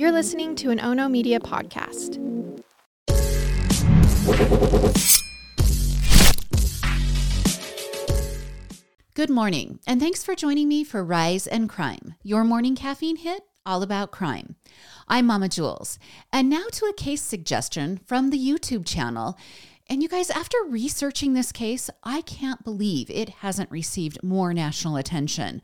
You're listening to an Ono Media podcast. Good morning, and thanks for joining me for Rise and Crime, your morning caffeine hit all about crime. I'm Mama Jules, and now to a case suggestion from the YouTube channel. And you guys, after researching this case, I can't believe it hasn't received more national attention.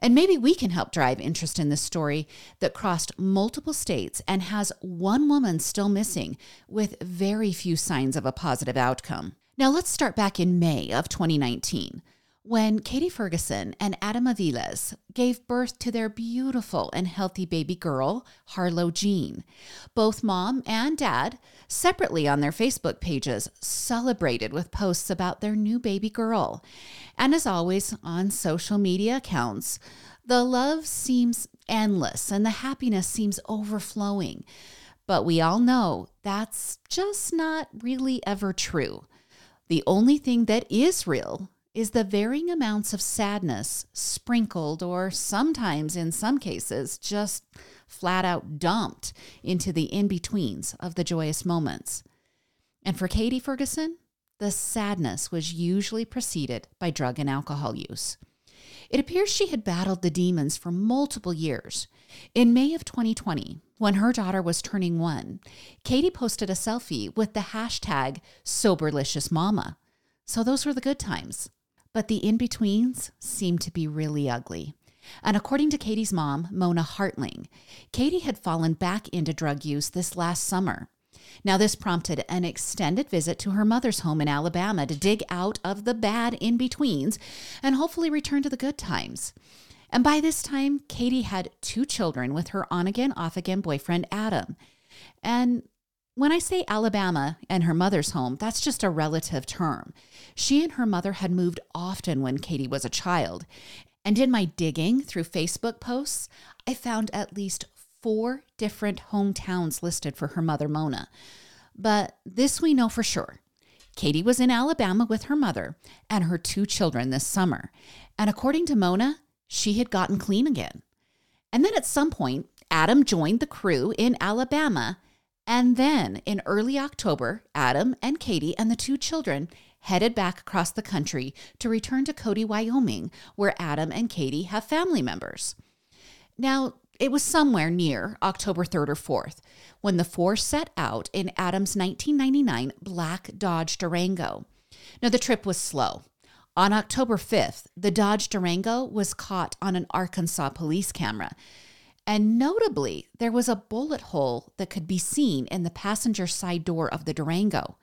And maybe we can help drive interest in this story that crossed multiple states and has one woman still missing with very few signs of a positive outcome. Now, let's start back in May of 2019 when Katie Ferguson and Adam Aviles gave birth to their beautiful and healthy baby girl, Harlow Jean. Both mom and dad, separately on their Facebook pages, celebrated with posts about their new baby girl. And as always, on social media accounts, the love seems endless and the happiness seems overflowing. But we all know that's just not really ever true. The only thing that is real is the varying amounts of sadness sprinkled, or sometimes in some cases, just flat out dumped into the in betweens of the joyous moments. And for Katie Ferguson, the sadness was usually preceded by drug and alcohol use. It appears she had battled the demons for multiple years. In May of 2020, when her daughter was turning one, Katie posted a selfie with the hashtag SoberLiciousMama. So those were the good times. But the in betweens seemed to be really ugly. And according to Katie's mom, Mona Hartling, Katie had fallen back into drug use this last summer. Now, this prompted an extended visit to her mother's home in Alabama to dig out of the bad in betweens and hopefully return to the good times. And by this time, Katie had two children with her on again, off again boyfriend, Adam. And when I say Alabama and her mother's home, that's just a relative term. She and her mother had moved often when Katie was a child. And in my digging through Facebook posts, I found at least four different hometowns listed for her mother, Mona. But this we know for sure. Katie was in Alabama with her mother and her two children this summer. And according to Mona, she had gotten clean again. And then at some point, Adam joined the crew in Alabama and then in early October, Adam and Katie and the two children headed back across the country to return to Cody, Wyoming, where Adam and Katie have family members. Now, it was somewhere near October 3rd or 4th when the four set out in Adam's 1999 black Dodge Durango. Now, the trip was slow. On October 5th, the Dodge Durango was caught on an Arkansas police camera. And notably, there was a bullet hole that could be seen in the passenger side door of the Durango.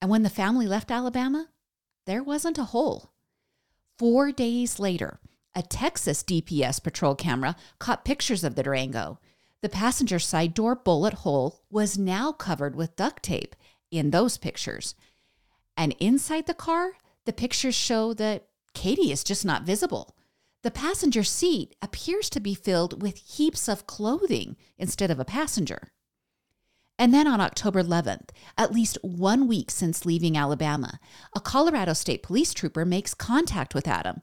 And when the family left Alabama, there wasn't a hole. Four days later, a Texas DPS patrol camera caught pictures of the Durango. The passenger side door bullet hole was now covered with duct tape in those pictures. And inside the car, the pictures show that Katie is just not visible. The passenger seat appears to be filled with heaps of clothing instead of a passenger. And then on October 11th, at least one week since leaving Alabama, a Colorado State police trooper makes contact with Adam.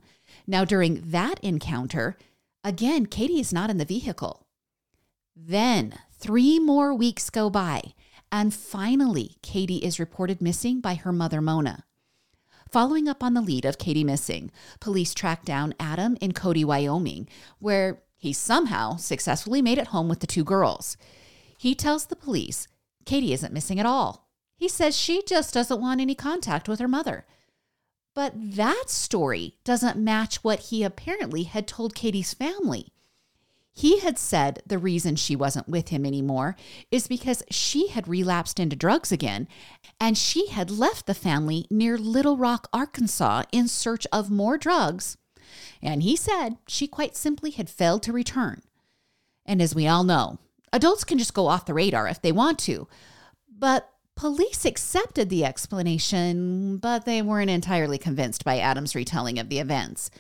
Now, during that encounter, again, Katie is not in the vehicle. Then three more weeks go by, and finally, Katie is reported missing by her mother, Mona. Following up on the lead of Katie missing, police tracked down Adam in Cody, Wyoming, where he somehow successfully made it home with the two girls. He tells the police Katie isn't missing at all. He says she just doesn't want any contact with her mother. But that story doesn't match what he apparently had told Katie's family. He had said the reason she wasn't with him anymore is because she had relapsed into drugs again, and she had left the family near Little Rock, Arkansas, in search of more drugs. And he said she quite simply had failed to return. And as we all know, adults can just go off the radar if they want to. But police accepted the explanation, but they weren't entirely convinced by Adam's retelling of the events.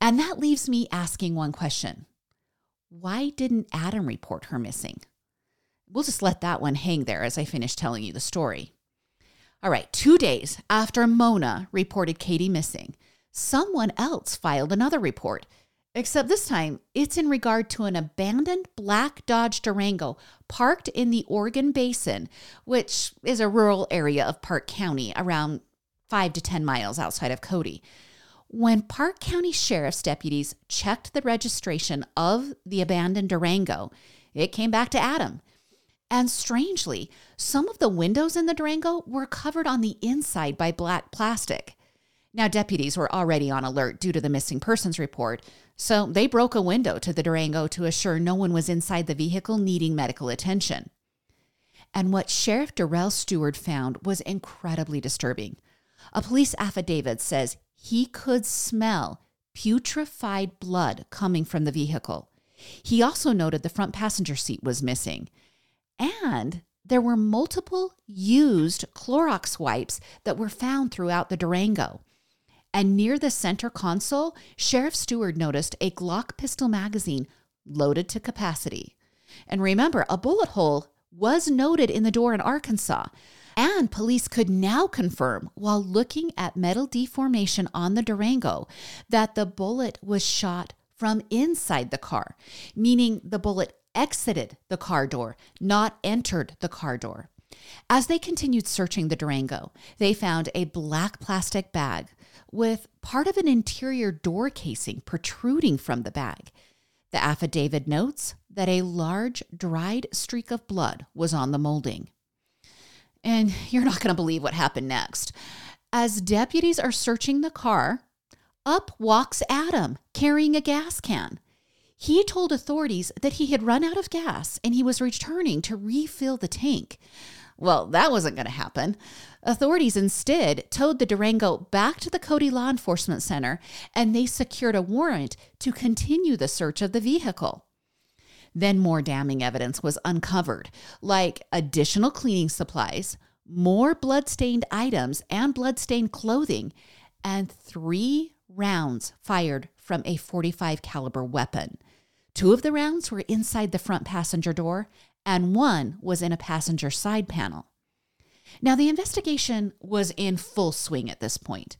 And that leaves me asking one question why didn't Adam report her missing? We'll just let that one hang there as I finish telling you the story. All right, two days after Mona reported Katie missing, someone else filed another report. Except this time, it's in regard to an abandoned black Dodge Durango parked in the Oregon Basin, which is a rural area of Park County around five to 10 miles outside of Cody. When Park County Sheriff's deputies checked the registration of the abandoned Durango, it came back to Adam. And strangely, some of the windows in the Durango were covered on the inside by black plastic. Now, deputies were already on alert due to the missing persons report, so they broke a window to the Durango to assure no one was inside the vehicle needing medical attention. And what Sheriff Darrell Stewart found was incredibly disturbing. A police affidavit says he could smell putrefied blood coming from the vehicle. He also noted the front passenger seat was missing. And there were multiple used Clorox wipes that were found throughout the Durango. And near the center console, Sheriff Stewart noticed a Glock pistol magazine loaded to capacity. And remember, a bullet hole was noted in the door in Arkansas. And police could now confirm, while looking at metal deformation on the Durango, that the bullet was shot from inside the car, meaning the bullet exited the car door, not entered the car door. As they continued searching the Durango, they found a black plastic bag with part of an interior door casing protruding from the bag. The affidavit notes that a large dried streak of blood was on the molding. And you're not going to believe what happened next. As deputies are searching the car, up walks Adam carrying a gas can. He told authorities that he had run out of gas and he was returning to refill the tank. Well, that wasn't going to happen. Authorities instead towed the Durango back to the Cody Law Enforcement Center and they secured a warrant to continue the search of the vehicle. Then more damning evidence was uncovered, like additional cleaning supplies, more blood-stained items and blood-stained clothing, and 3 rounds fired from a 45 caliber weapon. Two of the rounds were inside the front passenger door and one was in a passenger side panel. Now, the investigation was in full swing at this point.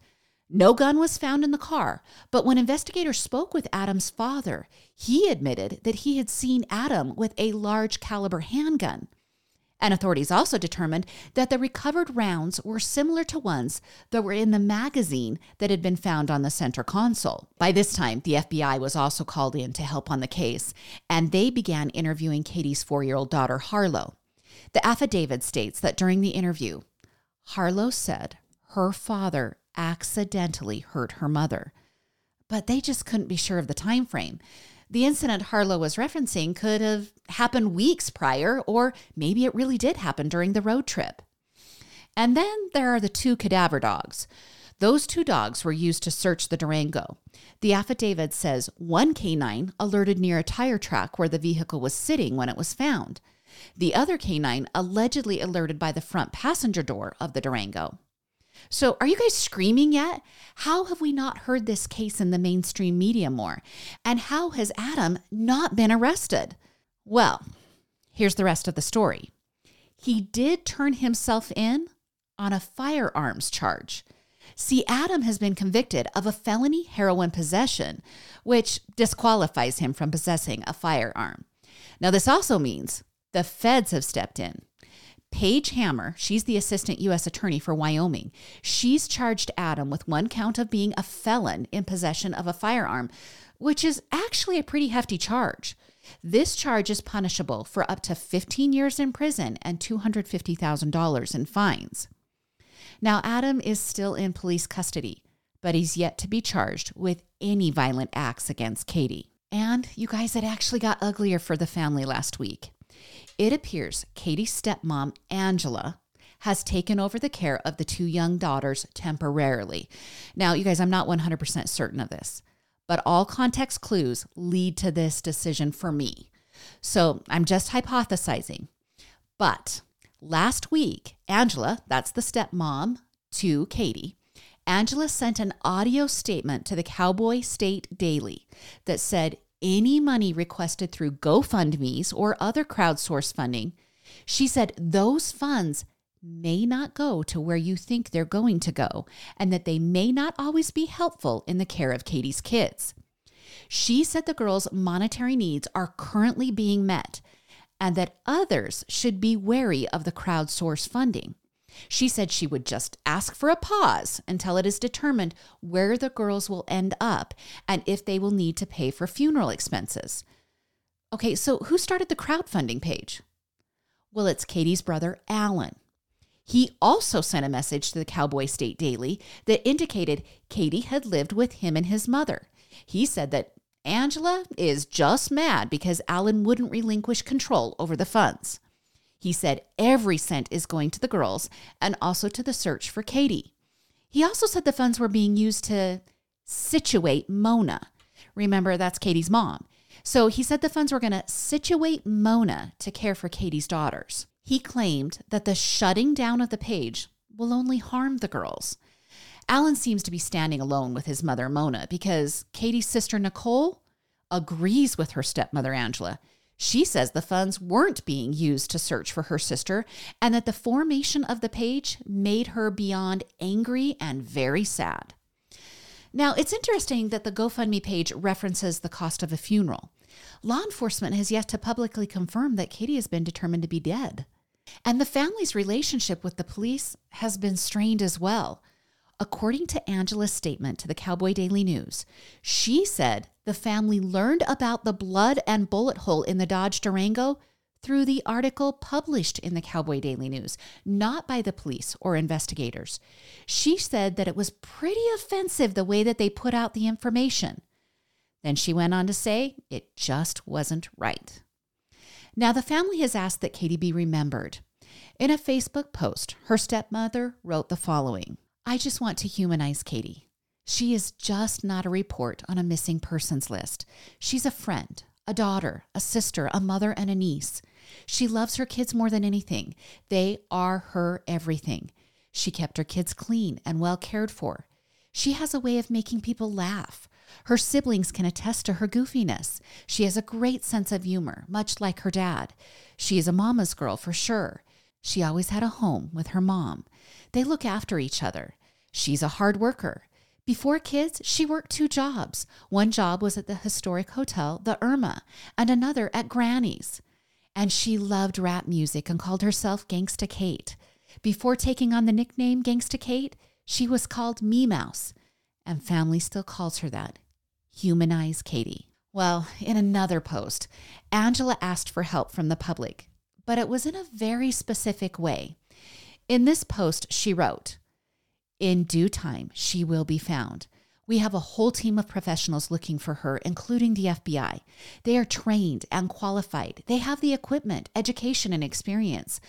No gun was found in the car, but when investigators spoke with Adam's father, he admitted that he had seen Adam with a large caliber handgun. And authorities also determined that the recovered rounds were similar to ones that were in the magazine that had been found on the center console. By this time, the FBI was also called in to help on the case, and they began interviewing Katie's four year old daughter, Harlow. The affidavit states that during the interview, Harlow said her father accidentally hurt her mother, but they just couldn't be sure of the time frame. The incident Harlow was referencing could have happened weeks prior, or maybe it really did happen during the road trip. And then there are the two cadaver dogs. Those two dogs were used to search the Durango. The affidavit says one canine alerted near a tire track where the vehicle was sitting when it was found. The other canine allegedly alerted by the front passenger door of the Durango. So, are you guys screaming yet? How have we not heard this case in the mainstream media more? And how has Adam not been arrested? Well, here's the rest of the story. He did turn himself in on a firearms charge. See, Adam has been convicted of a felony heroin possession, which disqualifies him from possessing a firearm. Now, this also means the feds have stepped in. Paige Hammer, she's the assistant U.S. attorney for Wyoming. She's charged Adam with one count of being a felon in possession of a firearm, which is actually a pretty hefty charge. This charge is punishable for up to 15 years in prison and $250,000 in fines. Now, Adam is still in police custody, but he's yet to be charged with any violent acts against Katie. And you guys, it actually got uglier for the family last week. It appears Katie's stepmom, Angela, has taken over the care of the two young daughters temporarily. Now, you guys, I'm not 100% certain of this, but all context clues lead to this decision for me. So I'm just hypothesizing. But last week, Angela, that's the stepmom to Katie, Angela sent an audio statement to the Cowboy State Daily that said any money requested through GoFundMe's or other crowdsource funding, she said those funds may not go to where you think they're going to go and that they may not always be helpful in the care of Katie's kids. She said the girls' monetary needs are currently being met and that others should be wary of the crowdsource funding. She said she would just ask for a pause until it is determined where the girls will end up and if they will need to pay for funeral expenses. Okay, so who started the crowdfunding page? Well, it's Katie's brother, Alan. He also sent a message to the Cowboy State Daily that indicated Katie had lived with him and his mother. He said that Angela is just mad because Alan wouldn't relinquish control over the funds. He said every cent is going to the girls and also to the search for Katie. He also said the funds were being used to situate Mona. Remember, that's Katie's mom. So he said the funds were going to situate Mona to care for Katie's daughters. He claimed that the shutting down of the page will only harm the girls. Alan seems to be standing alone with his mother, Mona, because Katie's sister, Nicole, agrees with her stepmother, Angela. She says the funds weren't being used to search for her sister and that the formation of the page made her beyond angry and very sad. Now, it's interesting that the GoFundMe page references the cost of a funeral. Law enforcement has yet to publicly confirm that Katie has been determined to be dead. And the family's relationship with the police has been strained as well. According to Angela's statement to the Cowboy Daily News, she said the family learned about the blood and bullet hole in the Dodge Durango through the article published in the Cowboy Daily News, not by the police or investigators. She said that it was pretty offensive the way that they put out the information. Then she went on to say it just wasn't right. Now, the family has asked that Katie be remembered. In a Facebook post, her stepmother wrote the following I just want to humanize Katie. She is just not a report on a missing persons list. She's a friend, a daughter, a sister, a mother, and a niece. She loves her kids more than anything. They are her everything. She kept her kids clean and well cared for. She has a way of making people laugh. Her siblings can attest to her goofiness. She has a great sense of humor, much like her dad. She is a mama's girl for sure. She always had a home with her mom. They look after each other. She's a hard worker. Before kids, she worked two jobs. One job was at the historic hotel, the Irma, and another at Granny's. And she loved rap music and called herself Gangsta Kate. Before taking on the nickname Gangsta Kate, she was called Me Mouse, and family still calls her that. Humanize Katie. Well, in another post, Angela asked for help from the public, but it was in a very specific way. In this post, she wrote, In due time, she will be found. We have a whole team of professionals looking for her, including the FBI. They are trained and qualified. They have the equipment, education, and experience.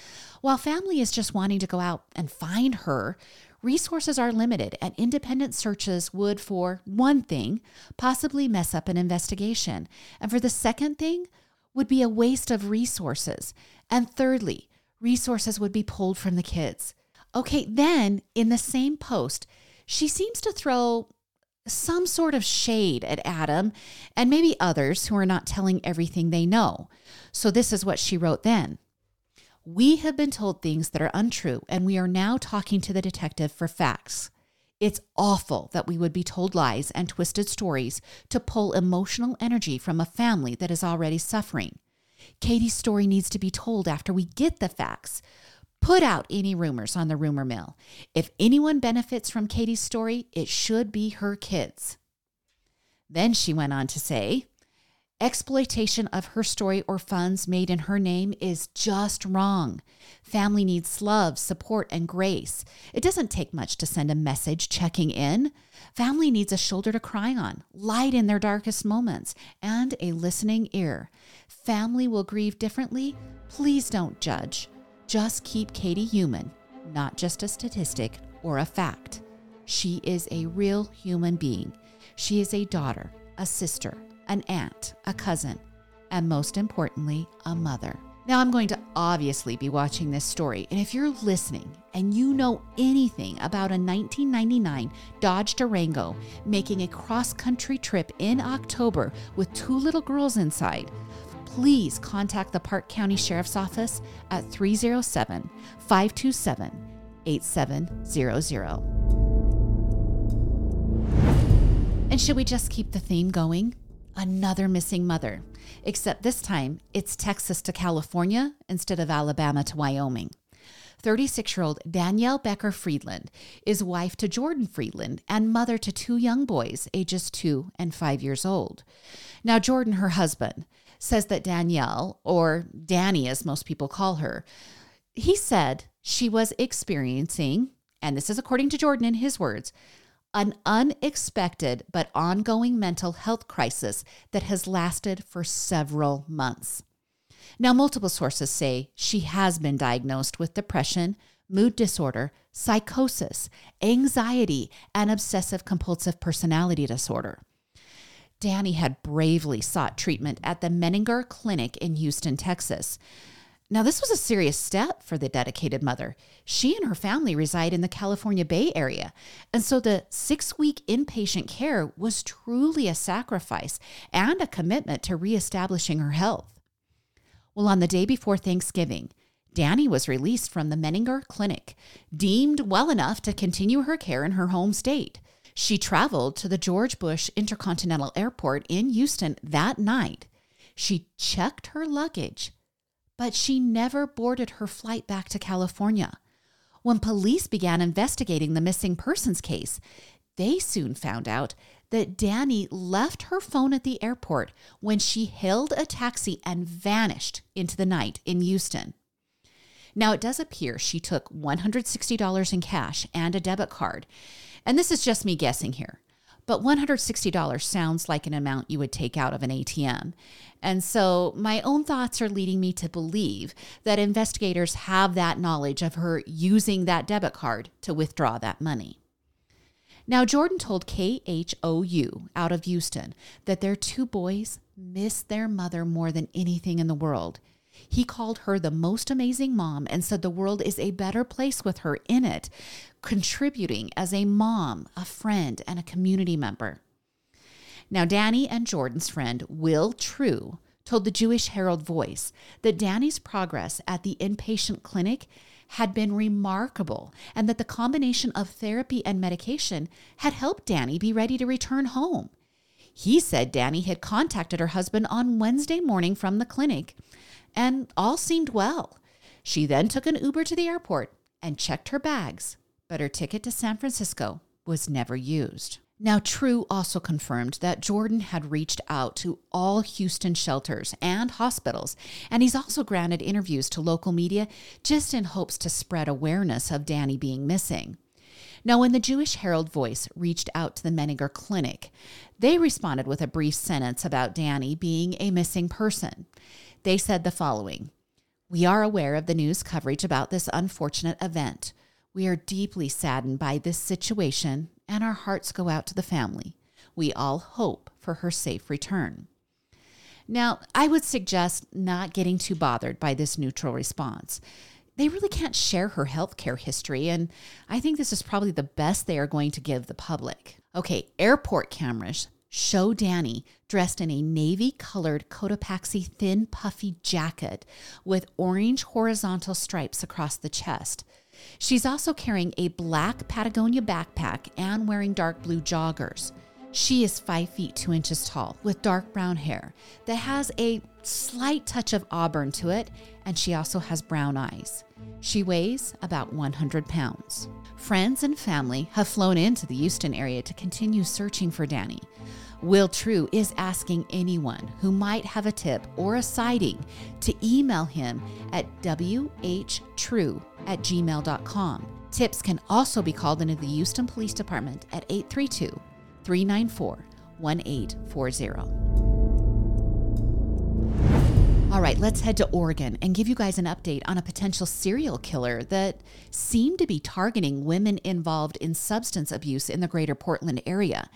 While family is just wanting to go out and find her, resources are limited, and independent searches would, for one thing, possibly mess up an investigation. And for the second thing, would be a waste of resources. And thirdly, resources would be pulled from the kids. Okay, then in the same post, she seems to throw some sort of shade at Adam and maybe others who are not telling everything they know. So, this is what she wrote then. We have been told things that are untrue, and we are now talking to the detective for facts. It's awful that we would be told lies and twisted stories to pull emotional energy from a family that is already suffering. Katie's story needs to be told after we get the facts. Put out any rumors on the rumor mill. If anyone benefits from Katie's story, it should be her kids. Then she went on to say, Exploitation of her story or funds made in her name is just wrong. Family needs love, support, and grace. It doesn't take much to send a message checking in. Family needs a shoulder to cry on, light in their darkest moments, and a listening ear. Family will grieve differently. Please don't judge. Just keep Katie human, not just a statistic or a fact. She is a real human being. She is a daughter, a sister, an aunt, a cousin, and most importantly, a mother. Now, I'm going to obviously be watching this story, and if you're listening and you know anything about a 1999 Dodge Durango making a cross country trip in October with two little girls inside, please contact the Park County Sheriff's Office at 307 527 8700. And should we just keep the theme going? another missing mother, except this time it's Texas to California instead of Alabama to Wyoming. 36 year old Danielle Becker Friedland is wife to Jordan Friedland and mother to two young boys, ages two and five years old. Now, Jordan, her husband, says that Danielle, or Danny as most people call her, he said she was experiencing, and this is according to Jordan in his words, an unexpected but ongoing mental health crisis that has lasted for several months. Now, multiple sources say she has been diagnosed with depression, mood disorder, psychosis, anxiety, and obsessive compulsive personality disorder. Danny had bravely sought treatment at the Menninger Clinic in Houston, Texas. Now, this was a serious step for the dedicated mother. She and her family reside in the California Bay Area, and so the six week inpatient care was truly a sacrifice and a commitment to reestablishing her health. Well, on the day before Thanksgiving, Danny was released from the Menninger Clinic, deemed well enough to continue her care in her home state. She traveled to the George Bush Intercontinental Airport in Houston that night. She checked her luggage, but she never boarded her flight back to California. When police began investigating the missing persons case, they soon found out that Danny left her phone at the airport when she hailed a taxi and vanished into the night in Houston. Now, it does appear she took $160 in cash and a debit card. And this is just me guessing here. But $160 sounds like an amount you would take out of an ATM. And so my own thoughts are leading me to believe that investigators have that knowledge of her using that debit card to withdraw that money. Now, Jordan told KHOU out of Houston that their two boys miss their mother more than anything in the world. He called her the most amazing mom and said the world is a better place with her in it, contributing as a mom, a friend, and a community member. Now, Danny and Jordan's friend, Will True, told the Jewish Herald Voice that Danny's progress at the inpatient clinic had been remarkable and that the combination of therapy and medication had helped Danny be ready to return home. He said Danny had contacted her husband on Wednesday morning from the clinic and all seemed well. She then took an Uber to the airport and checked her bags, but her ticket to San Francisco was never used. Now, True also confirmed that Jordan had reached out to all Houston shelters and hospitals, and he's also granted interviews to local media just in hopes to spread awareness of Danny being missing. Now, when the Jewish Herald Voice reached out to the Menninger Clinic, they responded with a brief sentence about Danny being a missing person. They said the following We are aware of the news coverage about this unfortunate event. We are deeply saddened by this situation and our hearts go out to the family. We all hope for her safe return. Now, I would suggest not getting too bothered by this neutral response. They really can't share her healthcare history, and I think this is probably the best they are going to give the public. Okay, airport cameras show Danny dressed in a navy colored Cotopaxi thin, puffy jacket with orange horizontal stripes across the chest. She's also carrying a black Patagonia backpack and wearing dark blue joggers. She is 5 feet 2 inches tall with dark brown hair that has a slight touch of auburn to it, and she also has brown eyes. She weighs about 100 pounds. Friends and family have flown into the Houston area to continue searching for Danny. Will True is asking anyone who might have a tip or a sighting to email him at whtrue at gmail.com. Tips can also be called into the Houston Police Department at 832 394 1840. All right, let's head to Oregon and give you guys an update on a potential serial killer that seemed to be targeting women involved in substance abuse in the greater Portland area.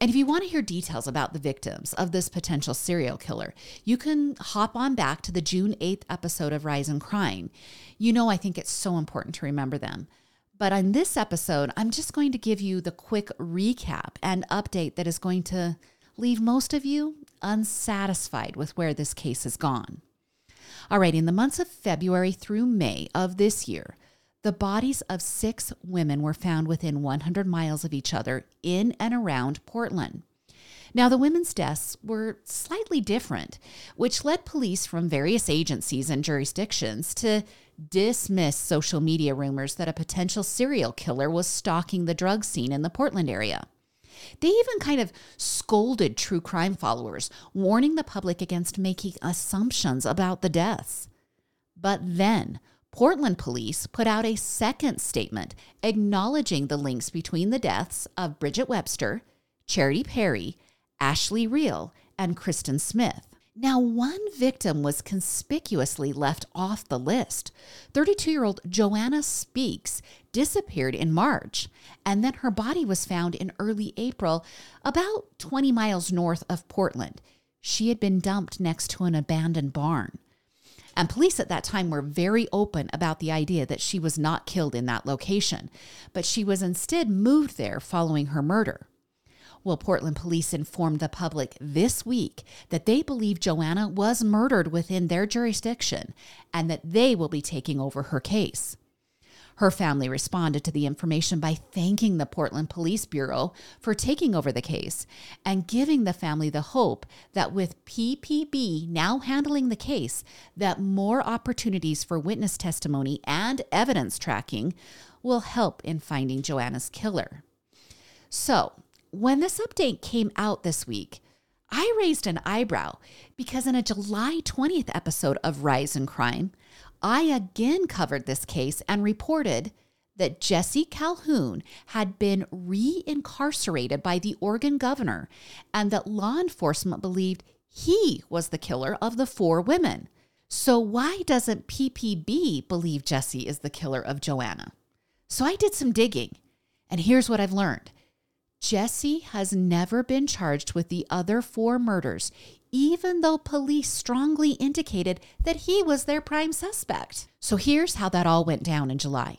And if you want to hear details about the victims of this potential serial killer, you can hop on back to the June 8th episode of Rise and Crime. You know, I think it's so important to remember them. But on this episode, I'm just going to give you the quick recap and update that is going to leave most of you unsatisfied with where this case has gone. All right, in the months of February through May of this year, the bodies of six women were found within 100 miles of each other in and around Portland. Now, the women's deaths were slightly different, which led police from various agencies and jurisdictions to dismiss social media rumors that a potential serial killer was stalking the drug scene in the Portland area. They even kind of scolded true crime followers, warning the public against making assumptions about the deaths. But then, Portland police put out a second statement acknowledging the links between the deaths of Bridget Webster, Charity Perry, Ashley Real, and Kristen Smith. Now, one victim was conspicuously left off the list. 32 year old Joanna Speaks disappeared in March, and then her body was found in early April, about 20 miles north of Portland. She had been dumped next to an abandoned barn. And police at that time were very open about the idea that she was not killed in that location, but she was instead moved there following her murder. Well, Portland police informed the public this week that they believe Joanna was murdered within their jurisdiction and that they will be taking over her case. Her family responded to the information by thanking the Portland Police Bureau for taking over the case and giving the family the hope that with PPB now handling the case that more opportunities for witness testimony and evidence tracking will help in finding Joanna's killer. So, when this update came out this week, I raised an eyebrow because in a July 20th episode of Rise and Crime, I again covered this case and reported that Jesse Calhoun had been re incarcerated by the Oregon governor and that law enforcement believed he was the killer of the four women. So, why doesn't PPB believe Jesse is the killer of Joanna? So, I did some digging, and here's what I've learned Jesse has never been charged with the other four murders, even though police strongly indicated that he was their prime suspect. So here's how that all went down in July.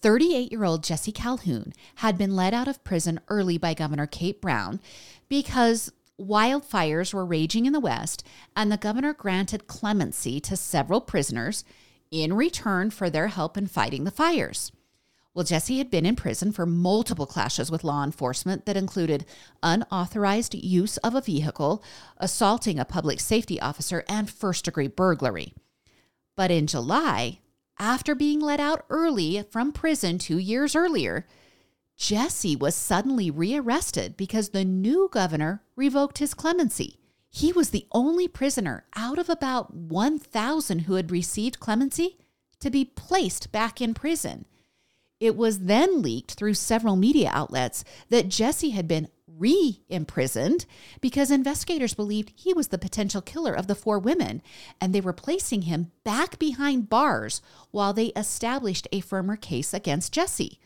38 year old Jesse Calhoun had been let out of prison early by Governor Kate Brown because wildfires were raging in the West, and the governor granted clemency to several prisoners in return for their help in fighting the fires. Well, Jesse had been in prison for multiple clashes with law enforcement that included unauthorized use of a vehicle, assaulting a public safety officer, and first degree burglary. But in July, after being let out early from prison two years earlier, Jesse was suddenly rearrested because the new governor revoked his clemency. He was the only prisoner out of about 1,000 who had received clemency to be placed back in prison. It was then leaked through several media outlets that Jesse had been re imprisoned because investigators believed he was the potential killer of the four women, and they were placing him back behind bars while they established a firmer case against Jesse.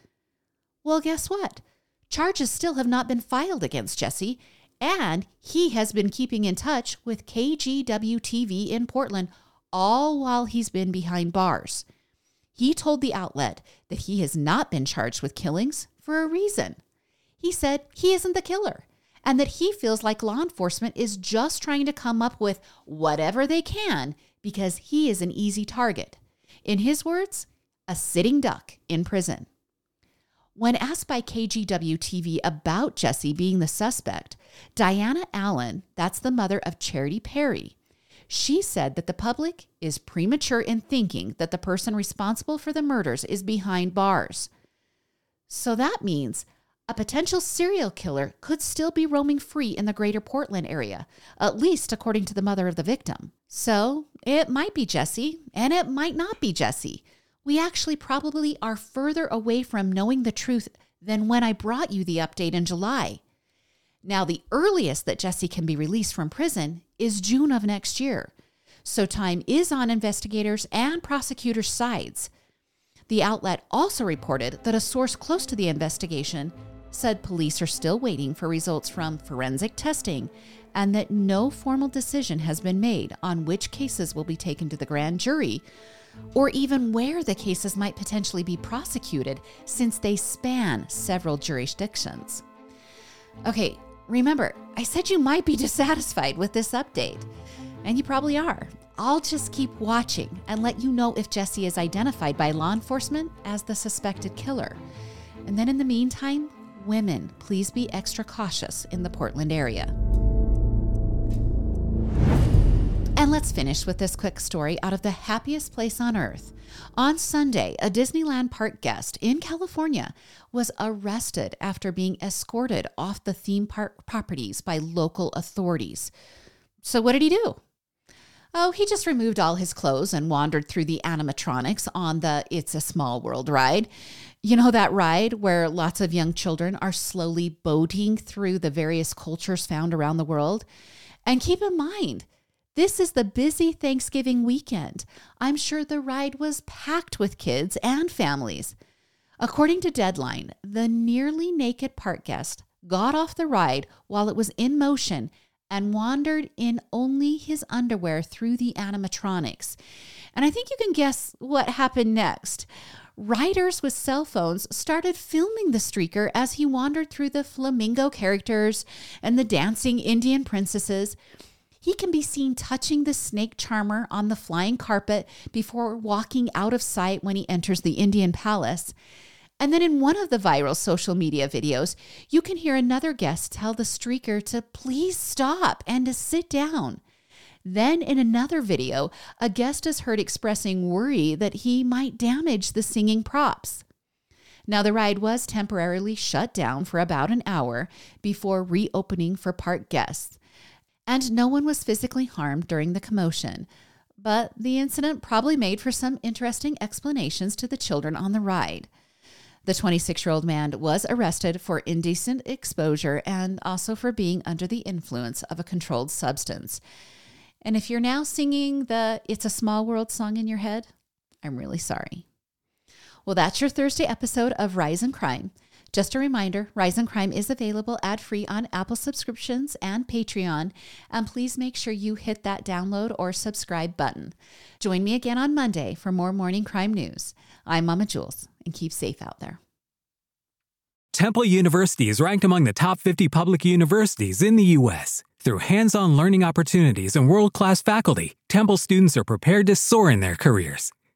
Well, guess what? Charges still have not been filed against Jesse, and he has been keeping in touch with KGW TV in Portland all while he's been behind bars. He told the outlet that he has not been charged with killings for a reason. He said he isn't the killer and that he feels like law enforcement is just trying to come up with whatever they can because he is an easy target. In his words, a sitting duck in prison. When asked by KGW TV about Jesse being the suspect, Diana Allen, that's the mother of Charity Perry, she said that the public is premature in thinking that the person responsible for the murders is behind bars. So that means a potential serial killer could still be roaming free in the greater Portland area, at least according to the mother of the victim. So it might be Jesse, and it might not be Jesse. We actually probably are further away from knowing the truth than when I brought you the update in July. Now, the earliest that Jesse can be released from prison is June of next year. So time is on investigators and prosecutors' sides. The outlet also reported that a source close to the investigation said police are still waiting for results from forensic testing and that no formal decision has been made on which cases will be taken to the grand jury or even where the cases might potentially be prosecuted since they span several jurisdictions. Okay, Remember, I said you might be dissatisfied with this update, and you probably are. I'll just keep watching and let you know if Jesse is identified by law enforcement as the suspected killer. And then in the meantime, women, please be extra cautious in the Portland area. And let's finish with this quick story out of the happiest place on earth. On Sunday, a Disneyland park guest in California was arrested after being escorted off the theme park properties by local authorities. So, what did he do? Oh, he just removed all his clothes and wandered through the animatronics on the It's a Small World ride. You know, that ride where lots of young children are slowly boating through the various cultures found around the world? And keep in mind, this is the busy Thanksgiving weekend. I'm sure the ride was packed with kids and families. According to Deadline, the nearly naked park guest got off the ride while it was in motion and wandered in only his underwear through the animatronics. And I think you can guess what happened next. Riders with cell phones started filming the streaker as he wandered through the flamingo characters and the dancing Indian princesses. He can be seen touching the snake charmer on the flying carpet before walking out of sight when he enters the Indian palace. And then in one of the viral social media videos, you can hear another guest tell the streaker to please stop and to sit down. Then in another video, a guest is heard expressing worry that he might damage the singing props. Now, the ride was temporarily shut down for about an hour before reopening for park guests, and no one was physically harmed during the commotion. But the incident probably made for some interesting explanations to the children on the ride. The 26 year old man was arrested for indecent exposure and also for being under the influence of a controlled substance. And if you're now singing the It's a Small World song in your head, I'm really sorry. Well, that's your Thursday episode of Rise and Crime. Just a reminder Rise and Crime is available ad free on Apple subscriptions and Patreon. And please make sure you hit that download or subscribe button. Join me again on Monday for more morning crime news. I'm Mama Jules, and keep safe out there. Temple University is ranked among the top 50 public universities in the U.S. Through hands on learning opportunities and world class faculty, Temple students are prepared to soar in their careers.